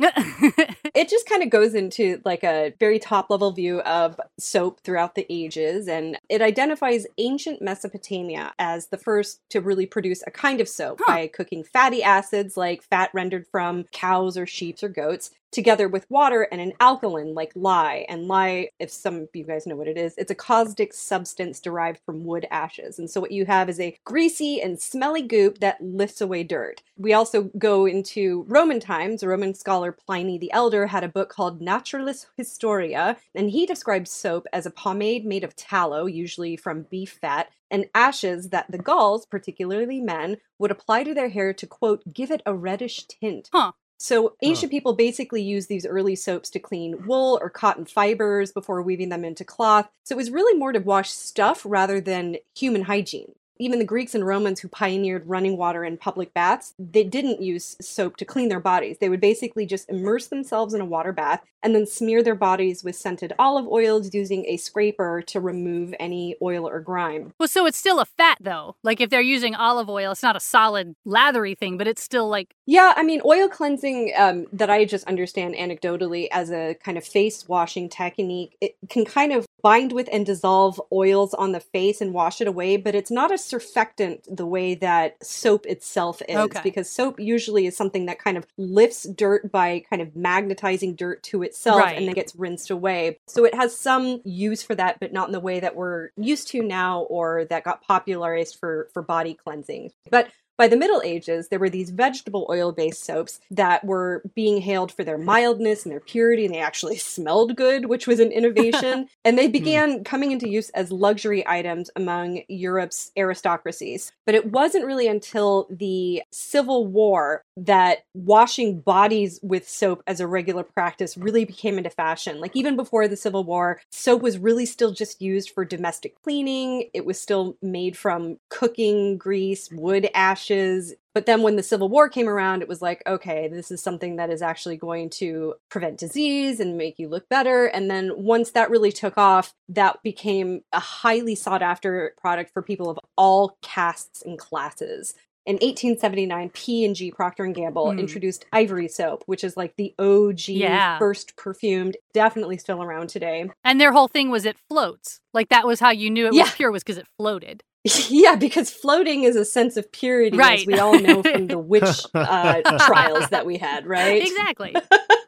Speaker 2: It just kind of goes into like a very top level view of soap throughout the ages, and it identifies ancient Mesopotamia as the first to really produce a kind of soap
Speaker 1: Huh.
Speaker 2: by cooking fatty acids like fat rendered from cows or sheep or goats together with water and an alkaline like lye. And lye, if some of you guys know what it is, it's a caustic substance derived from wood ashes. And so what you have is a greasy and smelly goop that lifts away dirt. We also go into Roman times. A Roman scholar Pliny the Elder had a book called Naturalis Historia, and he describes soap as a pomade made of tallow, usually from beef fat, and ashes that the Gauls, particularly men, would apply to their hair to quote, give it a reddish tint.
Speaker 1: Huh.
Speaker 2: So ancient people basically used these early soaps to clean wool or cotton fibers before weaving them into cloth. So it was really more to wash stuff rather than human hygiene. Even the Greeks and Romans who pioneered running water in public baths, they didn't use soap to clean their bodies. They would basically just immerse themselves in a water bath and then smear their bodies with scented olive oils using a scraper to remove any oil or grime.
Speaker 1: well, so it's still a fat though. Like if they're using olive oil, it's not a solid lathery thing, but it's still like
Speaker 2: Yeah, I mean, oil cleansing um, that I just understand anecdotally as a kind of face washing technique, it can kind of bind with and dissolve oils on the face and wash it away, but it's not a surfactant the way that soap itself is,
Speaker 1: Okay.
Speaker 2: because soap usually is something that kind of lifts dirt by kind of magnetizing dirt to itself
Speaker 1: Right.
Speaker 2: and then gets rinsed away. So it has some use for that, but not in the way that we're used to now or that got popularized for, for body cleansing. But by the Middle Ages, there were these vegetable oil based soaps that were being hailed for their mildness and their purity, and they actually smelled good, which was an innovation. and they hmm. began coming into use as luxury items among Europe's aristocracies. But it wasn't really until the Civil War that washing bodies with soap as a regular practice really became into fashion. Like, even before the Civil War, soap was really still just used for domestic cleaning, it was still made from cooking grease, wood ashes. But then when the Civil War came around, it was like, okay, this is something that is actually going to prevent disease and make you look better. And then once that really took off, that became a highly sought after product for people of all castes and classes. In 1879, P&G Procter and Gamble
Speaker 1: Hmm.
Speaker 2: introduced Ivory soap, which is like the OG
Speaker 1: Yeah.
Speaker 2: first perfumed, definitely still around today.
Speaker 1: and their whole thing was it floats. Like that was how you knew it
Speaker 2: Yeah.
Speaker 1: was pure was because it floated.
Speaker 2: Yeah, because floating is a sense of purity,
Speaker 1: Right.
Speaker 2: as we all know from the witch uh, trials that we had, right?
Speaker 1: Exactly.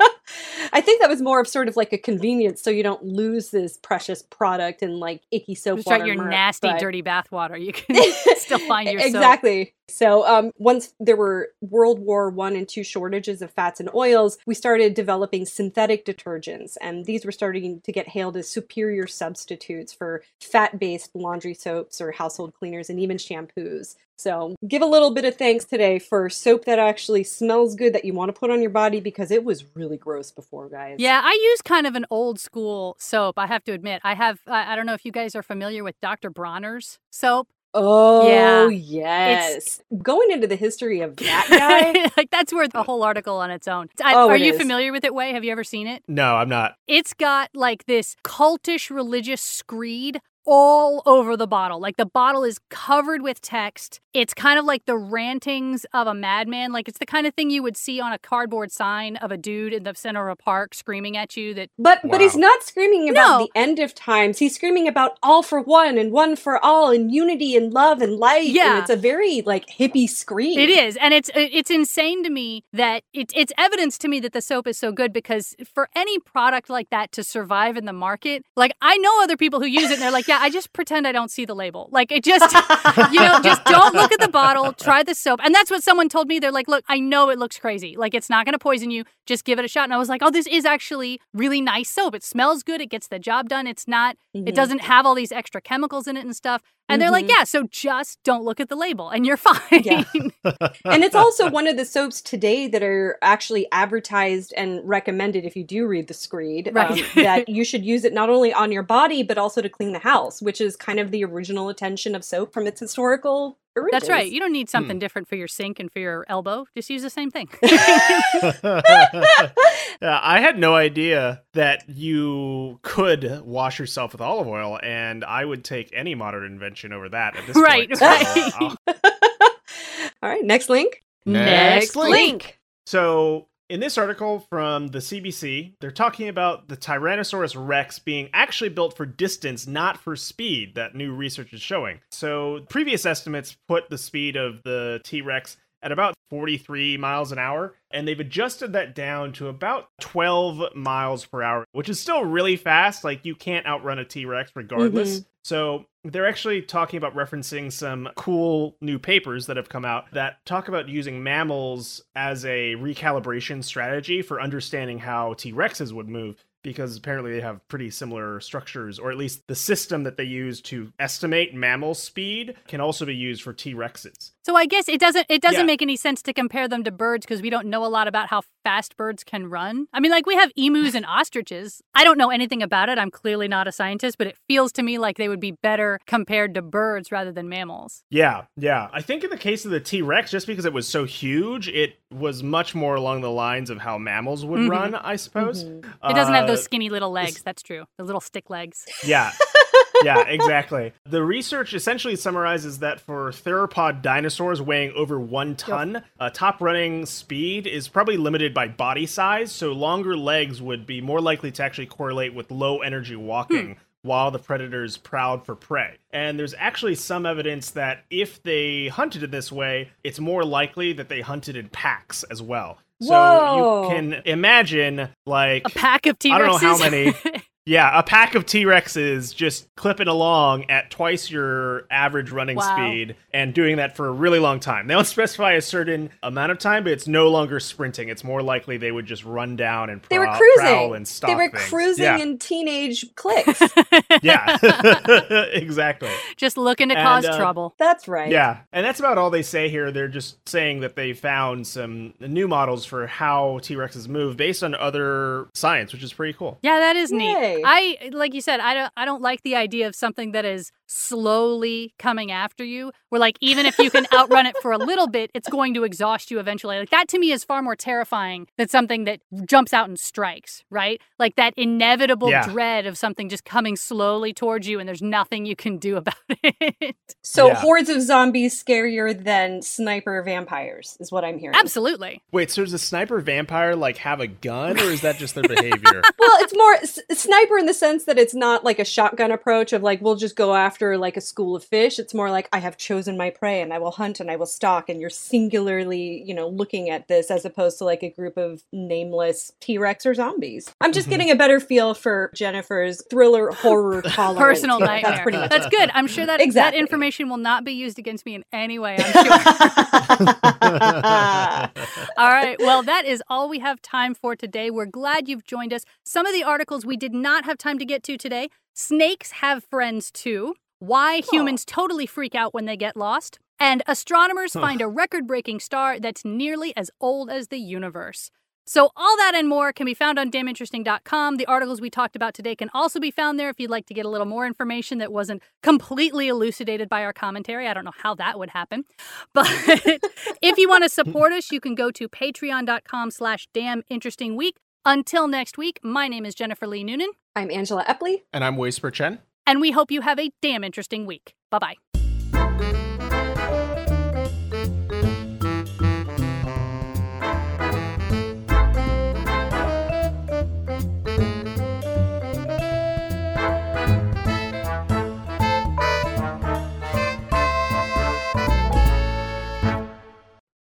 Speaker 2: I think that was more of sort of like a convenience, so you don't lose this precious product and like icky soap
Speaker 1: Start
Speaker 2: water.
Speaker 1: your
Speaker 2: murk,
Speaker 1: nasty,
Speaker 2: but-
Speaker 1: dirty bathwater. You can still find your soap.
Speaker 2: exactly. So um, once there were World War One and two shortages of fats and oils, we started developing synthetic detergents, and these were starting to get hailed as superior substitutes for fat-based laundry soaps or household cleaners and even shampoos. So give a little bit of thanks today for soap that actually smells good that you want to put on your body because it was really gross before, guys.
Speaker 1: Yeah, I use kind of an old school soap. I have to admit, I have. I, I don't know if you guys are familiar with Dr. Bronner's soap.
Speaker 2: Oh,
Speaker 1: Yeah.
Speaker 2: yes. Going into the history of that guy.
Speaker 1: like that's worth a whole article on its own. I,
Speaker 2: Oh,
Speaker 1: are
Speaker 2: it
Speaker 1: you
Speaker 2: is.
Speaker 1: familiar with it? Way? Have you ever seen it?
Speaker 3: No, I'm not.
Speaker 1: It's got like this cultish religious screed all over the bottle. Like the bottle is covered with text. It's kind of like the rantings of a madman. Like it's the kind of thing you would see on a cardboard sign of a dude in the center of a park screaming at you that
Speaker 2: But but he's not screaming about
Speaker 1: No.
Speaker 2: the end of times. He's screaming about all for one and one for all and unity and love and light.
Speaker 1: Yeah.
Speaker 2: and it's a very like hippie scream.
Speaker 1: It is, and it's it's insane to me that it's it's evidence to me that the soap is so good because for any product like that to survive in the market, like I know other people who use it and they're like, yeah, that, I just pretend I don't see the label. Like it just, you know, just don't look at the bottle. Try the soap, and that's what someone told me. They're like, "Look, I know it looks crazy. Like it's not going to poison you. Just give it a shot." And I was like, "Oh, this is actually really nice soap. It smells good. It gets the job done. It's not.
Speaker 2: Mhm.
Speaker 1: It doesn't have all these extra chemicals in it and stuff." And they're like,
Speaker 2: Mhm.
Speaker 1: "Yeah, so just don't look at the label, and you're fine."
Speaker 2: Yeah. and it's also one of the soaps today that are actually advertised and recommended if you do read the screed um, that you should use it not only on your body but also to clean the house which is kind of the original intention of soap from its historical origins
Speaker 1: That's right. You don't need something different for your sink and for your elbow. Just use the same thing.
Speaker 3: yeah, I had no idea that you could wash yourself with olive oil, and I would take any modern invention over that at this
Speaker 1: Right,
Speaker 3: point.
Speaker 1: right.
Speaker 3: So, uh,
Speaker 2: all right next link
Speaker 4: Next link.
Speaker 3: So, in this article from the CBC, they're talking about the Tyrannosaurus rex being actually built for distance, not for speed, that new research is showing. So, previous estimates put the speed of the T Rex at about 43 miles an hour, and they've adjusted that down to about 12 miles per hour, which is still really fast. Like, you can't outrun a T Rex regardless. Mm-hmm. So, they're actually talking about referencing some cool new papers that have come out that talk about using mammals as a recalibration strategy for understanding how T Rexes would move. Because apparently they have pretty similar structures, or at least the system that they use to estimate mammal speed can also be used for T Rexes.
Speaker 1: So I guess it doesn't it doesn't
Speaker 3: Yeah.
Speaker 1: make any sense to compare them to birds because we don't know a lot about how fast birds can run. I mean, like we have emus and ostriches. I don't know anything about it. I'm clearly not a scientist, but it feels to me like they would be better compared to birds rather than mammals.
Speaker 3: Yeah, yeah. I think in the case of the T Rex, just because it was so huge, it was much more along the lines of how mammals would
Speaker 1: Mhm.
Speaker 3: run, I suppose.
Speaker 2: Mhm.
Speaker 1: It doesn't have
Speaker 3: Uh,
Speaker 1: those skinny little legs. That's true. The little stick legs.
Speaker 3: Yeah. yeah, exactly. The research essentially summarizes that for theropod dinosaurs weighing over one ton, uh, top running speed is probably limited by body size, so longer legs would be more likely to actually correlate with low energy walking. While the predators prowled for prey. And there's actually some evidence that if they hunted in this way, it's more likely that they hunted in packs as well. So you can imagine, like,
Speaker 1: A pack of T Rexes.
Speaker 3: I don't know how many. Yeah, a pack of T Rexes just clipping along at twice your average running
Speaker 1: Wow.
Speaker 3: speed and doing that for a really long time. They don't specify a certain amount of time, but it's no longer sprinting. It's more likely they would just run down and
Speaker 2: they were cruising
Speaker 3: prowl and stalk
Speaker 2: they were
Speaker 3: things.
Speaker 2: cruising
Speaker 3: Yeah,
Speaker 2: in teenage clicks
Speaker 3: yeah. exactly.
Speaker 1: Just looking to
Speaker 3: And,
Speaker 1: cause
Speaker 3: uh,
Speaker 1: trouble.
Speaker 2: that's right
Speaker 3: Yeah, and that's about all they say here. They're just saying that they found some new models for how T Rexes move based on other science, which is pretty cool.
Speaker 1: Yeah, that is
Speaker 2: Yay.
Speaker 1: neat. I like you said, I don't I don't like the idea of something that is slowly coming after you. Where like even if you can outrun it for a little bit, it's going to exhaust you eventually. Like that to me is far more terrifying than something that jumps out and strikes, right? Like that inevitable
Speaker 3: Yeah.
Speaker 1: dread of something just coming slowly towards you and there's nothing you can do about it.
Speaker 2: so
Speaker 3: Yeah.
Speaker 2: hordes of zombies scarier than sniper vampires is what i'm hearing
Speaker 1: Absolutely.
Speaker 3: Wait, so does a sniper vampire like have a gun, or is that just their behavior?
Speaker 2: well it's more s- sniper in the sense that it's not like a shotgun approach of like we'll just go after like a school of fish. It's more like i have chosen my prey and i will hunt and i will stalk and you're singularly you know looking at this as opposed to like a group of nameless t-rex or zombies i'm just
Speaker 3: Mhm.
Speaker 2: getting a better feel for jennifer's thriller horror tolerance
Speaker 1: Personal
Speaker 2: here.
Speaker 1: nightmare.
Speaker 2: that's pretty much
Speaker 1: That's good. I'm sure that
Speaker 2: Exactly.
Speaker 1: that information will not be used against me in any way, I'm sure. All right. Well, that is all we have time for today. We're glad you've joined us. Some of the articles we did not have time to get to today. Snakes have friends too. Why humans totally freak out when they get lost. And astronomers find a record breaking star that's nearly as old as the universe. So, all that and more can be found on damninteresting.com. The articles we talked about today can also be found there if you'd like to get a little more information that wasn't completely elucidated by our commentary. I don't know how that would happen. But if you want to support us, you can go to patreon.com slash damn interesting week. Until next week, my name is Jennifer Lee Noonan,
Speaker 2: i'm angela epley
Speaker 3: and I'm Whisper Chen.
Speaker 1: and we hope you have a damn interesting week. Bye bye.